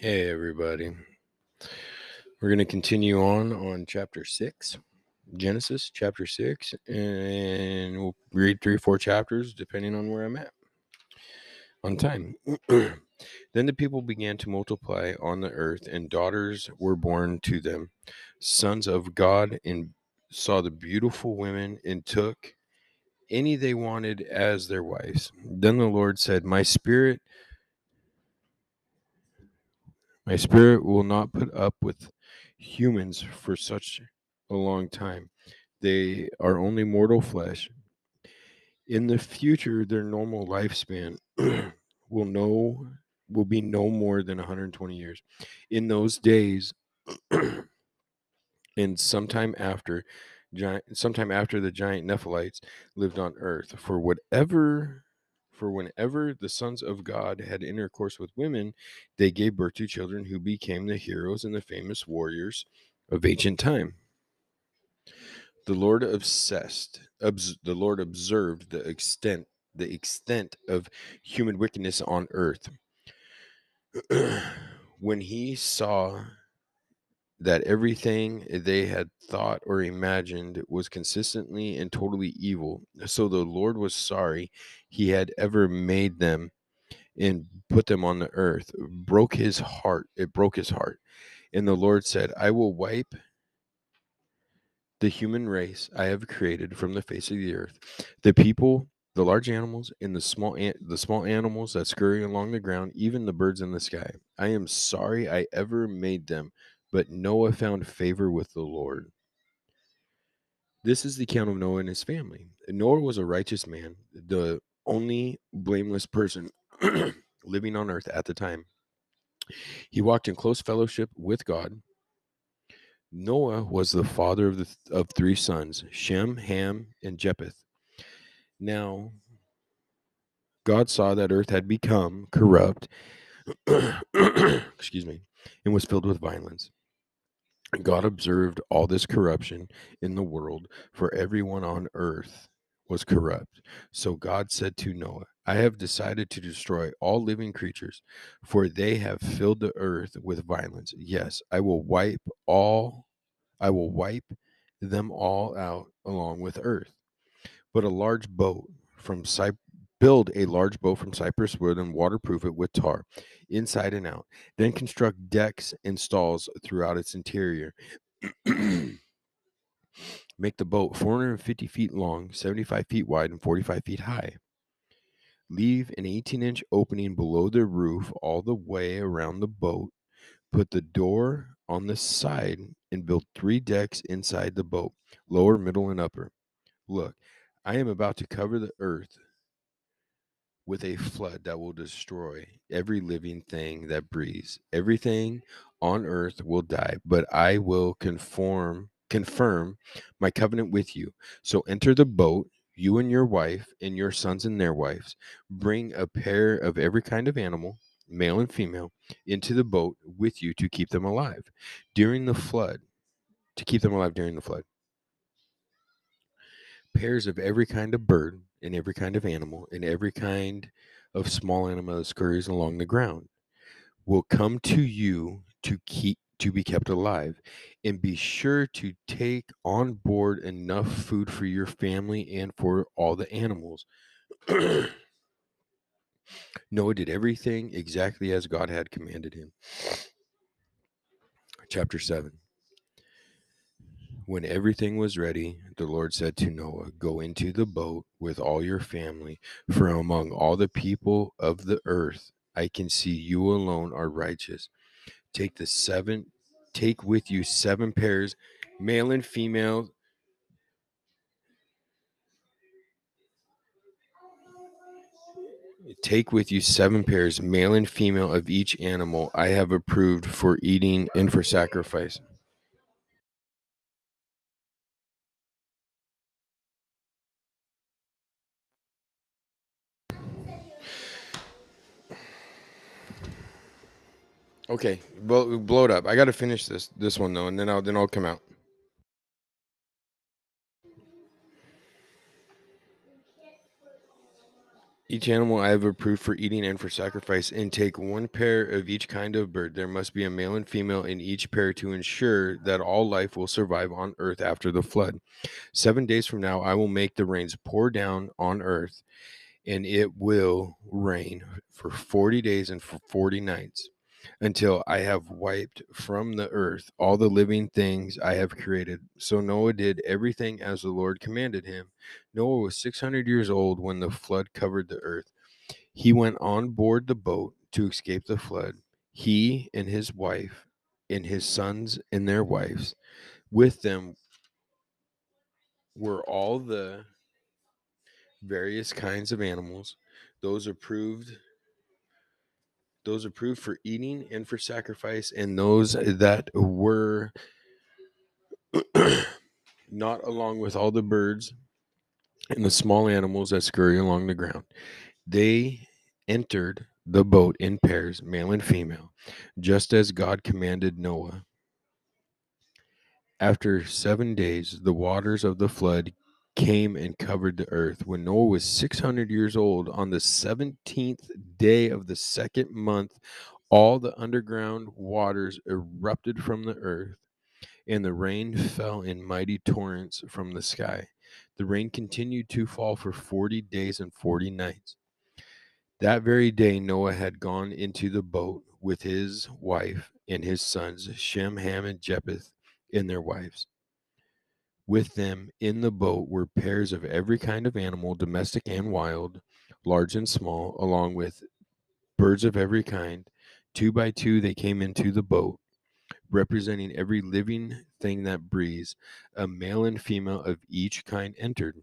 Hey, everybody. We're going to continue on on chapter 6, Genesis chapter 6, and we'll read three or four chapters depending on where I'm at on time. then the people began to multiply on the earth, and daughters were born to them, sons of God, and saw the beautiful women and took any they wanted as their wives. Then the Lord said, My spirit My spirit will not put up with humans for such a long time. They are only mortal flesh. In the future, their normal lifespan will no will be no more than 120 years. In those days, and sometime after, giant, sometime after the giant Nephilites lived on earth, for whatever for whenever the sons of God had intercourse with women, they gave birth to children who became the heroes and the famous warriors of ancient time. The Lord obsessed, obs- the Lord observed the extent, the extent of human wickedness on earth. when he saw that everything they had thought or imagined was consistently and totally evil. So the Lord was sorry he had ever made them and put them on the earth. Broke his heart. It broke his heart. And the Lord said, I will wipe the human race I have created from the face of the earth. The people, the large animals, and the small an- the small animals that scurry along the ground, even the birds in the sky. I am sorry I ever made them but Noah found favor with the Lord. This is the account of Noah and his family. Noah was a righteous man, the only blameless person living on earth at the time. He walked in close fellowship with God. Noah was the father of the of three sons, Shem, Ham, and Japheth. Now God saw that earth had become corrupt, excuse me, and was filled with violence. God observed all this corruption in the world, for everyone on earth was corrupt. So God said to Noah, I have decided to destroy all living creatures, for they have filled the earth with violence. Yes, I will wipe all, I will wipe them all out along with earth. But a large boat from cypress Build a large boat from cypress wood and waterproof it with tar, inside and out. Then construct decks and stalls throughout its interior. Make the boat 450 feet long, 75 feet wide, and 45 feet high. Leave an 18 inch opening below the roof all the way around the boat. Put the door on the side and build three decks inside the boat lower, middle, and upper. Look, I am about to cover the earth with a flood that will destroy every living thing that breathes. Everything on earth will die, but I will conform confirm my covenant with you. So enter the boat, you and your wife and your sons and their wives. Bring a pair of every kind of animal, male and female, into the boat with you to keep them alive during the flood. To keep them alive during the flood pairs of every kind of bird and every kind of animal and every kind of small animal that scurries along the ground will come to you to keep to be kept alive and be sure to take on board enough food for your family and for all the animals. Noah did everything exactly as god had commanded him. Chapter 7 When everything was ready, the Lord said to Noah, Go into the boat with all your family, for among all the people of the earth, I can see you alone are righteous. Take the seven, take with you seven pairs, male and female. Take with you seven pairs, male and female, of each animal I have approved for eating and for sacrifice. Okay, blow, blow it up. I got to finish this this one though, and then I'll then I'll come out. Each animal I have approved for eating and for sacrifice, and take one pair of each kind of bird. There must be a male and female in each pair to ensure that all life will survive on earth after the flood. Seven days from now, I will make the rains pour down on earth, and it will rain for 40 days and for 40 nights until I have wiped from the earth all the living things I have created. So Noah did everything as the Lord commanded him. Noah was 600 years old when the flood covered the earth. He went on board the boat to escape the flood, he and his wife, and his sons and their wives. With them were all the various kinds of animals, those approved those approved for eating and for sacrifice, and those eh, that were not along with all the birds and the small animals that scurry along the ground. They entered the boat in pairs, male and female, just as God commanded Noah. After seven days, the waters of the flood came and covered the earth. When Noah was 600 years old, on the 17th day of the second month, all the underground waters erupted from the earth, and the rain fell in mighty torrents from the sky. The rain continued to fall for 40 days and 40 nights. That very day, Noah had gone into the boat with his wife and his sons, Shem, Ham, and Japheth, and their wives. With them in the boat were pairs of every kind of animal, domestic and wild, large and small, along with birds of every kind. Two by two, they came into the boat, representing every living thing that breathes. A male and female of each kind entered,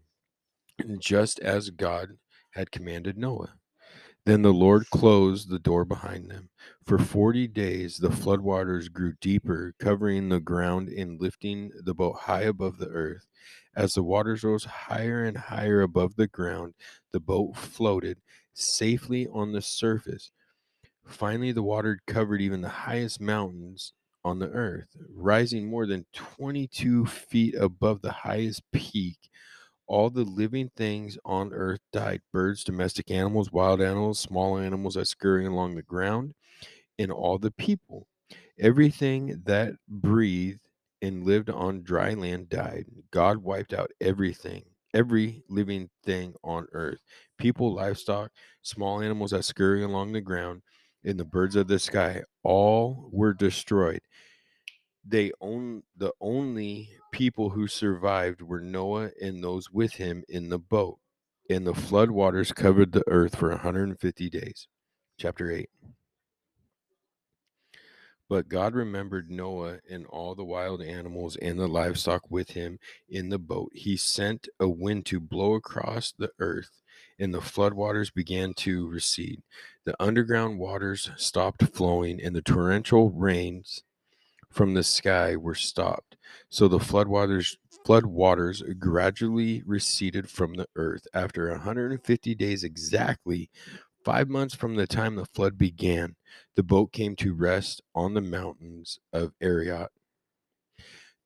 just as God had commanded Noah. Then the Lord closed the door behind them. For forty days the floodwaters grew deeper, covering the ground and lifting the boat high above the earth. As the waters rose higher and higher above the ground, the boat floated safely on the surface. Finally, the water covered even the highest mountains on the earth, rising more than 22 feet above the highest peak all the living things on earth died birds, domestic animals, wild animals, small animals that scurry along the ground, and all the people. Everything that breathed and lived on dry land died. God wiped out everything, every living thing on earth people, livestock, small animals that scurry along the ground, and the birds of the sky. All were destroyed they own the only people who survived were Noah and those with him in the boat. And the flood waters covered the earth for 150 days. Chapter 8. But God remembered Noah and all the wild animals and the livestock with him in the boat. He sent a wind to blow across the earth, and the floodwaters began to recede. The underground waters stopped flowing, and the torrential rains from the sky were stopped. So the floodwaters floodwaters gradually receded from the earth. After 150 days exactly, five months from the time the flood began, the boat came to rest on the mountains of Ararat.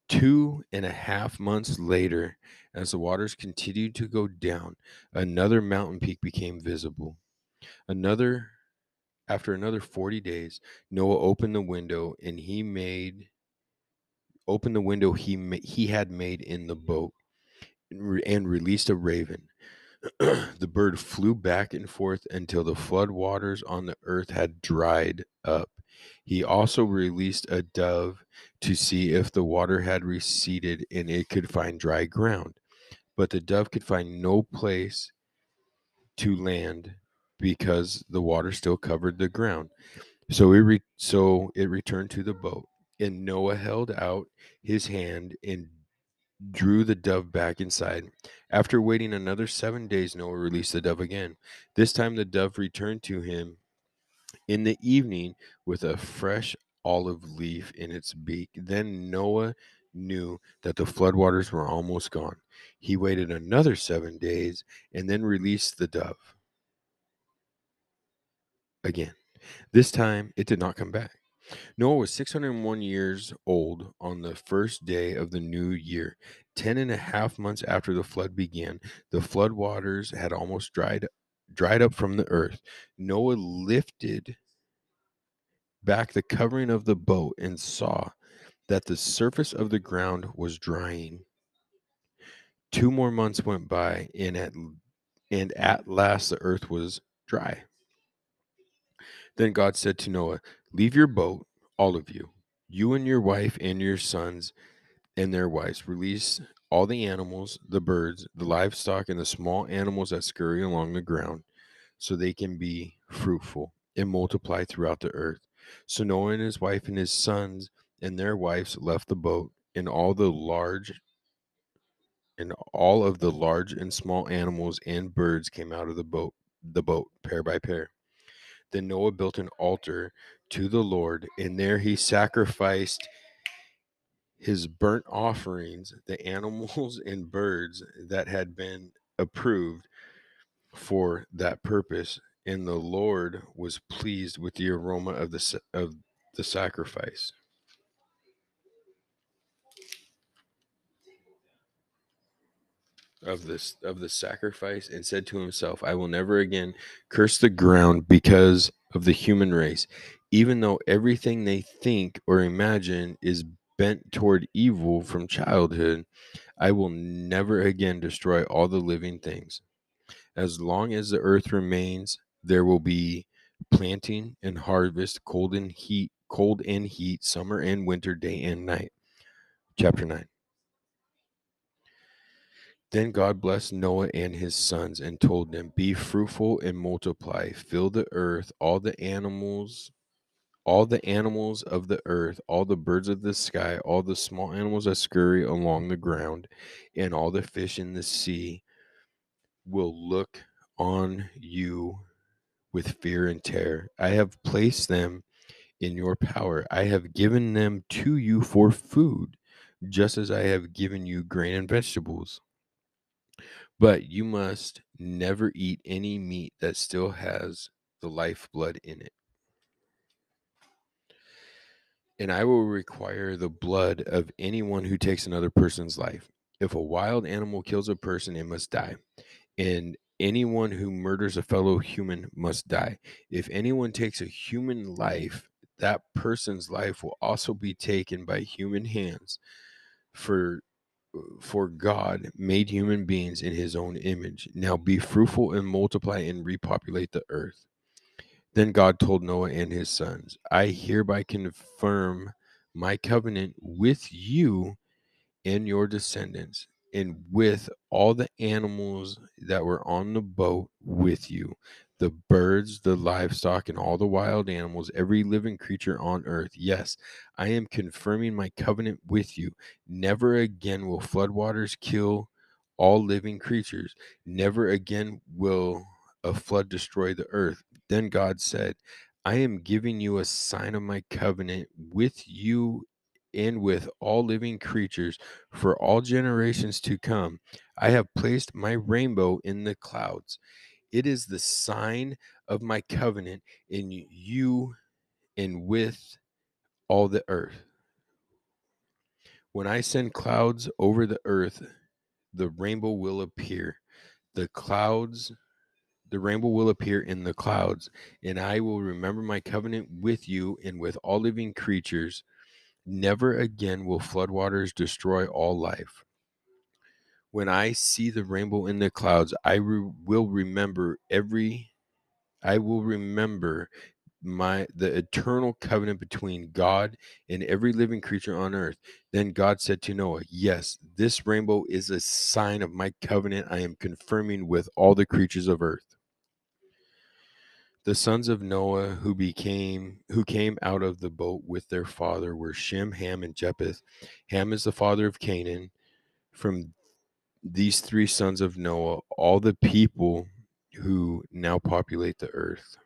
Two and a half months later, as the waters continued to go down, another mountain peak became visible. Another after another 40 days, Noah opened the window and he made opened the window he ma- he had made in the boat and, re- and released a raven. the bird flew back and forth until the flood waters on the earth had dried up. He also released a dove to see if the water had receded and it could find dry ground. But the dove could find no place to land because the water still covered the ground. So it re- so it returned to the boat, and Noah held out his hand and drew the dove back inside. After waiting another seven days, Noah released the dove again. This time the dove returned to him in the evening with a fresh olive leaf in its beak. Then Noah knew that the floodwaters were almost gone. He waited another seven days and then released the dove again. This time it did not come back. Noah was 601 years old on the first day of the new year. Ten and a half months after the flood began, the flood waters had almost dried dried up from the earth, Noah lifted back the covering of the boat and saw that the surface of the ground was drying. Two more months went by, and at and at last the earth was dry. Then God said to Noah, Leave your boat, all of you, you and your wife and your sons and their wives. Release all the animals, the birds, the livestock, and the small animals that scurry along the ground, so they can be fruitful and multiply throughout the earth. So Noah and his wife and his sons and their wives left the boat, and all the large and all of the large and small animals and birds came out of the boat, the boat pair by pair. Then Noah built an altar to the Lord, and there he sacrificed his burnt offerings, the animals and birds that had been approved for that purpose, and the Lord was pleased with the aroma of the of the sacrifice. Of this of the sacrifice and said to himself i will never again curse the ground because of the human race even though everything they think or imagine is bent toward evil from childhood i will never again destroy all the living things. As long as the earth remains there will be planting and harvest cold and heat cold and heat summer and winter day and night. Chapter 9 then God blessed Noah and his sons and told them, Be fruitful and multiply, fill the earth, all the animals, all the animals of the earth, all the birds of the sky, all the small animals that scurry along the ground, and all the fish in the sea will look on you with fear and terror. I have placed them in your power. I have given them to you for food, just as I have given you grain and vegetables. But you must never eat any meat that still has the lifeblood in it. And I will require the blood of anyone who takes another person's life. If a wild animal kills a person, it must die. And anyone who murders a fellow human must die. If anyone takes a human life, that person's life will also be taken by human hands. For for God made human beings in his own image. Now be fruitful and multiply and repopulate the earth. Then God told Noah and his sons, I hereby confirm my covenant with you and your descendants and with all the animals that were on the boat with you the birds, the livestock, and all the wild animals, every living creature on earth. Yes, I am confirming my covenant with you. Never again will floodwaters kill all living creatures. Never again will a flood destroy the earth. Then God said, I am giving you a sign of my covenant with you and with all living creatures for all generations to come. I have placed my rainbow in the clouds. It is the sign of my covenant in you and with all the earth. When I send clouds over the earth, the rainbow will appear. The clouds, the rainbow will appear in the clouds, and I will remember my covenant with you and with all living creatures. Never again will floodwaters destroy all life when I see the rainbow in the clouds, I re- will remember every, I will remember my the eternal covenant between God and every living creature on earth. Then God said to Noah, Yes, this rainbow is a sign of my covenant I am confirming with all the creatures of earth. The sons of Noah who became who came out of the boat with their father were Shem, Ham, and Japheth. Ham is the father of Canaan. From these three sons of Noah, all the people who now populate the earth.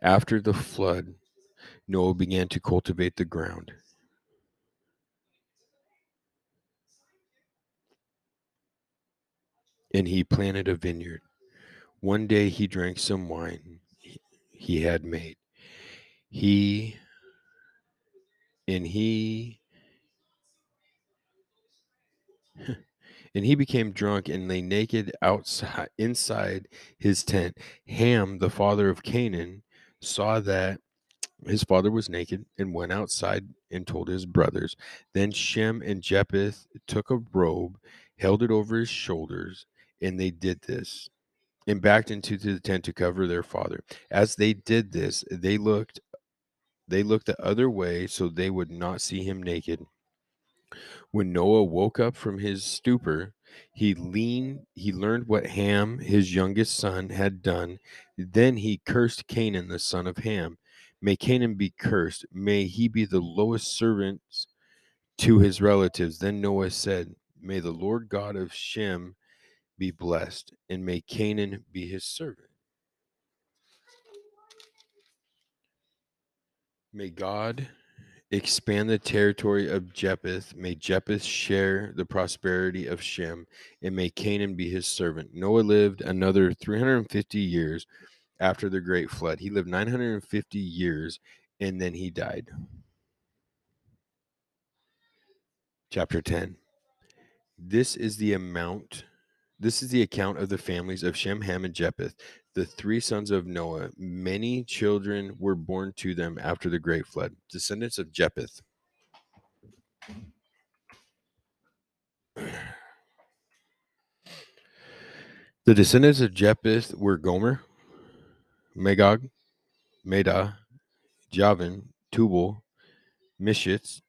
After the flood, Noah began to cultivate the ground. And he planted a vineyard. One day he drank some wine he had made. He and he And he became drunk and lay naked outside inside his tent. Ham, the father of Canaan, saw that his father was naked and went outside and told his brothers. Then Shem and Japheth took a robe, held it over his shoulders, and they did this and backed into the tent to cover their father. As they did this, they looked they looked the other way so they would not see him naked. When Noah woke up from his stupor, he leaned he learned what Ham, his youngest son, had done. Then he cursed Canaan, the son of Ham. May Canaan be cursed. May he be the lowest servant to his relatives. Then Noah said, May the Lord God of Shem be blessed, and may Canaan be his servant. May God expand the territory of Japheth. May Japheth share the prosperity of Shem, and may Canaan be his servant. Noah lived another 350 years after the great flood. He lived 950 years and then he died. Chapter 10. This is the amount this is the account of the families of Shem, Ham, and Japheth, the three sons of Noah. Many children were born to them after the great flood. Descendants of Japheth. The descendants of Japheth were Gomer, Magog, Meda, Javan, Tubal, Mishitz,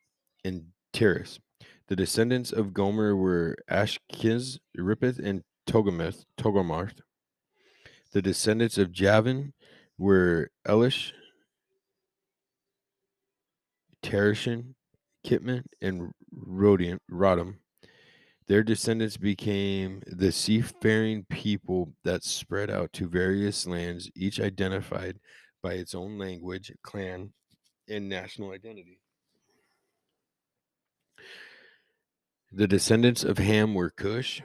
and Tiras. The descendants of Gomer were Ashkiz, Rippeth, and Togameth, Togarmarth. The descendants of Javan were Elish, Tereshin, Kitman, and Rodian, Rodham. Their descendants became the seafaring people that spread out to various lands, each identified by its own language, clan, and national identity. The descendants of Ham were Cush,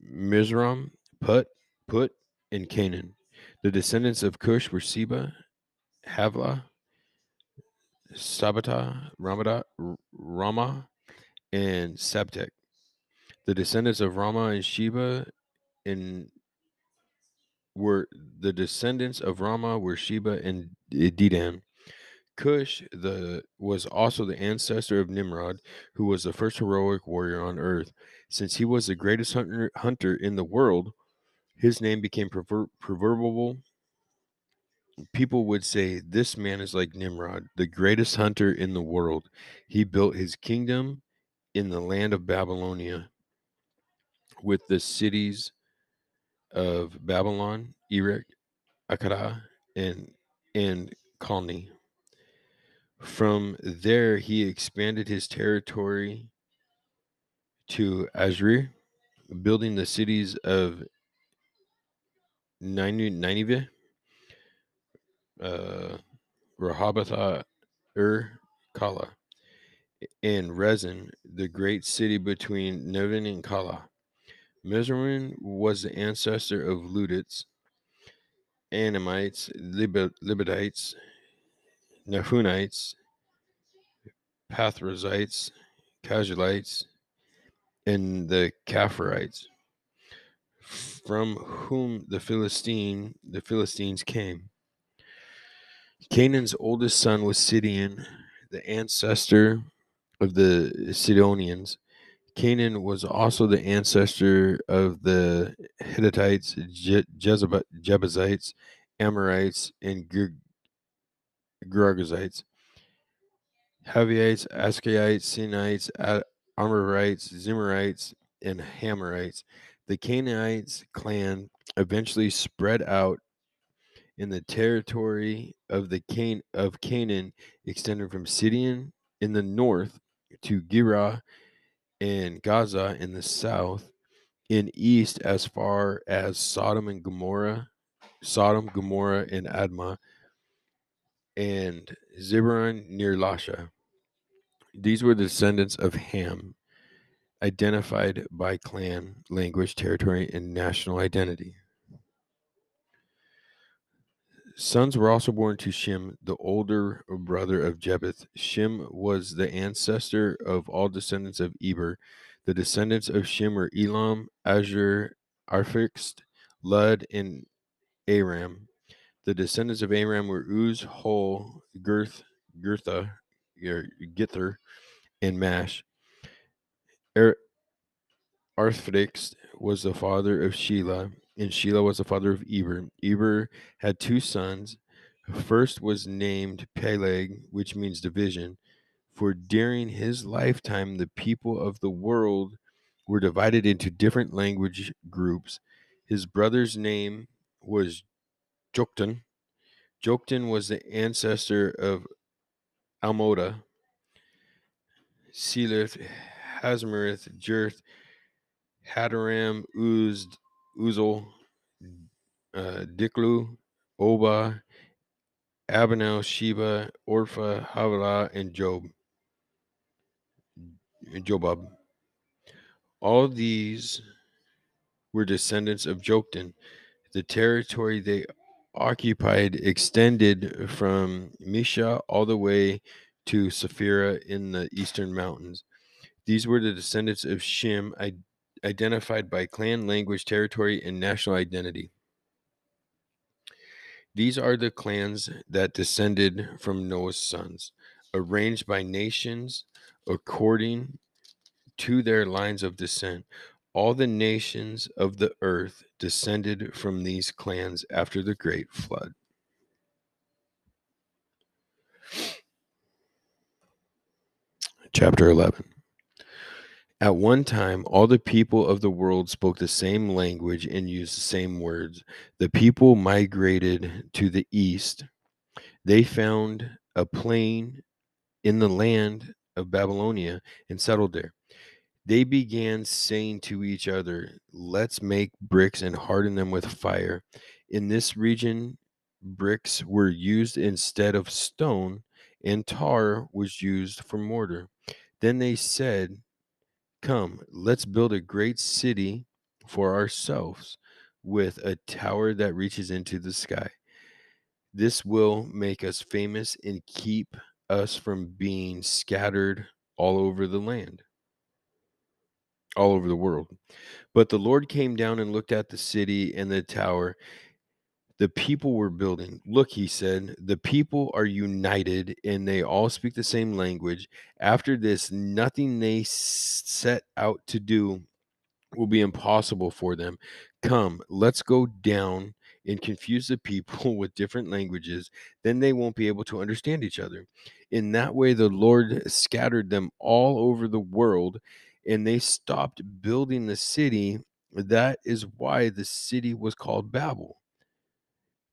Mizraim, Put, Put, and Canaan. The descendants of Cush were Seba, Havlah, Sabata, Ramada, Rama, and Sabtek. The descendants of Rama and Sheba and were the descendants of Rama were Sheba and Dedan. Cush the was also the ancestor of Nimrod, who was the first heroic warrior on earth. Since he was the greatest hunter, hunter in the world, his name became prover- proverbial. People would say, This man is like Nimrod, the greatest hunter in the world. He built his kingdom in the land of Babylonia with the cities of Babylon, Erech, Akkad, and, and Calneh. From there, he expanded his territory to Azri, building the cities of Nineveh, uh, Rehoboth, Ur, Kala, and Rezin, the great city between Nevin and Kala. Mizraim was the ancestor of Ludites, Anamites, Libidites, Nephunites, Pathrazites, Casualites, and the Capharites, from whom the Philistine the Philistines came. Canaan's oldest son was Sidon, the ancestor of the Sidonians. Canaan was also the ancestor of the Hittites, Je- Jebusites, Amorites, and Girgashites, Havites, Askaites, Sinites, Amorites, Zimrites, and Hamorites. The Canaanites clan eventually spread out in the territory of the Can- of Canaan, extended from Sidon in the north to Gerar and Gaza in the south, in east as far as Sodom and Gomorrah, Sodom, Gomorrah, and Admah, and Ziberon near Lasha. These were the descendants of Ham, identified by clan, language, territory, and national identity. Sons were also born to Shem, the older brother of Japheth. Shem was the ancestor of all descendants of Eber. The descendants of Shem were Elam, Azur, Arphaxad, Lud, and Aram. The descendants of Aram were Uz, Hol, Girth, Girtha, Gither, and Mash. Er, was the father of Shelah, and Shelah was the father of Eber. Eber had two sons. First was named Peleg, which means division, for during his lifetime the people of the world were divided into different language groups. His brother's name was Joktan. Joktan was the ancestor of Almoda, Selith, Hazmarith, Jerth, Hadaram, Uz, Uzel, uh, Diklu, Oba, Abinel, Sheba, Orpha, Havilah, and Job. Jobab. All these were descendants of Joktan. The territory they occupied extended from Misha all the way to Saphira in the eastern mountains. These were the descendants of Shem, identified by clan, language, territory, and national identity. These are the clans that descended from Noah's sons, arranged by nations according to their lines of descent. All the nations of the earth descended from these clans after the great flood. Chapter 11 At one time, all the people of the world spoke the same language and used the same words. The people migrated to the east. They found a plain in the land of Babylonia and settled there. They began saying to each other, Let's make bricks and harden them with fire. In this region, bricks were used instead of stone, and tar was used for mortar. Then they said, Come, let's build a great city for ourselves with a tower that reaches into the sky. This will make us famous and keep us from being scattered all over the land, all over the world. But the Lord came down and looked at the city and the tower the people were building. Look, he said, the people are united and they all speak the same language. After this, nothing they set out to do will be impossible for them. Come, let's go down and confuse the people with different languages. Then they won't be able to understand each other. In that way, the Lord scattered them all over the world and they stopped building the city. That is why the city was called Babel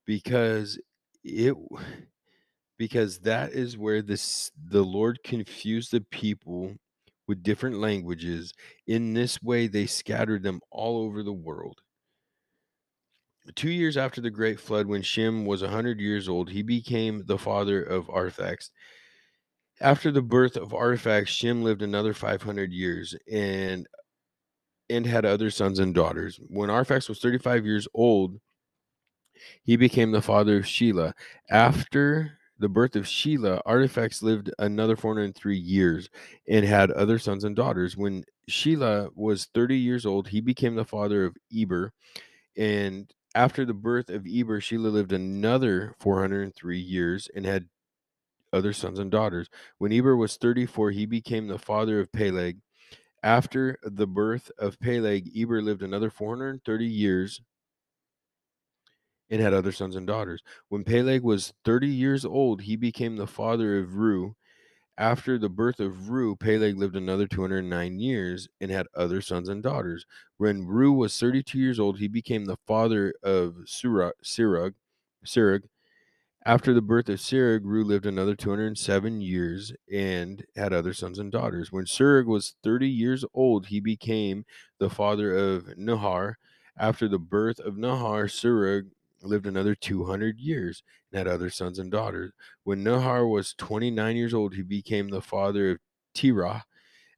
because it because that is where this the Lord confused the people with different languages. In this way, they scattered them all over the world. Two years after the great flood, when Shem was a hundred years old, he became the father of Arphaxad. After the birth of Arphaxad, Shem lived another five hundred years and and had other sons and daughters. When Arphaxad was thirty-five years old, he became the father of Shelah. After the birth of Shelah, Arphaxad lived another 403 years and had other sons and daughters. When Shelah was 30 years old, he became the father of Eber. And after the birth of Eber, Shelah lived another 403 years and had other sons and daughters. When Eber was 34, he became the father of Peleg. After the birth of Peleg, Eber lived another 430 years and had other sons and daughters. When Peleg was 30 years old, he became the father of Reu. After the birth of Reu, Peleg lived another 209 years and had other sons and daughters. When Reu was 32 years old, he became the father of Sirug. Sirug. After the birth of Sirug, Reu lived another 207 years and had other sons and daughters. When Sirug was 30 years old, he became the father of Nahar. After the birth of Nahar, Sirug lived another 200 years and had other sons and daughters. When Nahar was 29 years old, he became the father of Terah.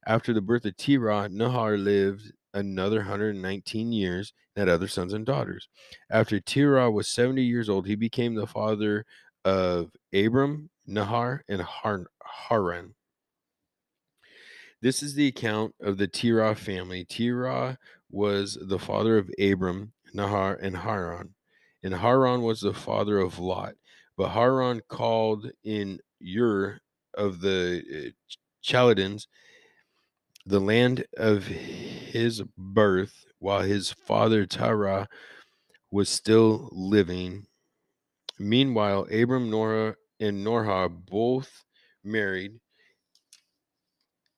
After the birth of Terah, Nahar lived another 119 years had other sons and daughters. After Terah was 70 years old, he became the father of Abram, Nahar, and Har- Haran. This is the account of the Terah family. Terah was the father of Abram, Nahar, and Haran. And Haran was the father of Lot. But Haran called in Ur of the eh, Ch- Chaldeans, the land of his birth, while his father Terah was still living. Meanwhile, Abram, Nora, and Norah both married.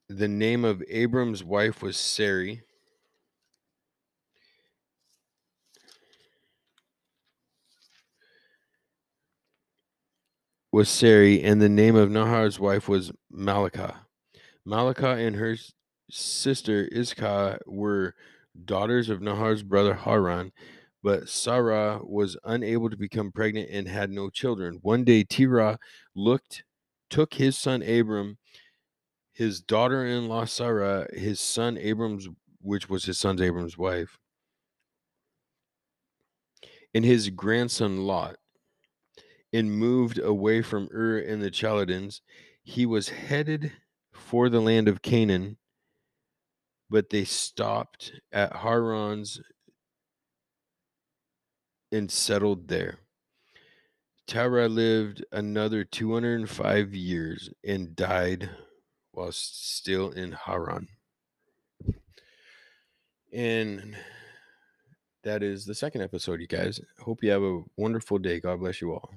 The name of Abram's wife was Sarai. Was Sarai, and the name of Nahar's wife was Malakah. Malakah and her sister Iscah were daughters of Nahar's brother Haran, but Sarah was unable to become pregnant and had no children. One day Terah looked, took his son Abram, his daughter-in-law Sarah, his son Abram's, which was his son's Abram's wife, and his grandson Lot, and moved away from Ur and the Chaldeans. He was headed for the land of Canaan, but they stopped at Haran's and settled there. Terah lived another 205 years and died while still in Haran. And that is the second episode, you guys. Hope you have a wonderful day. God bless you all.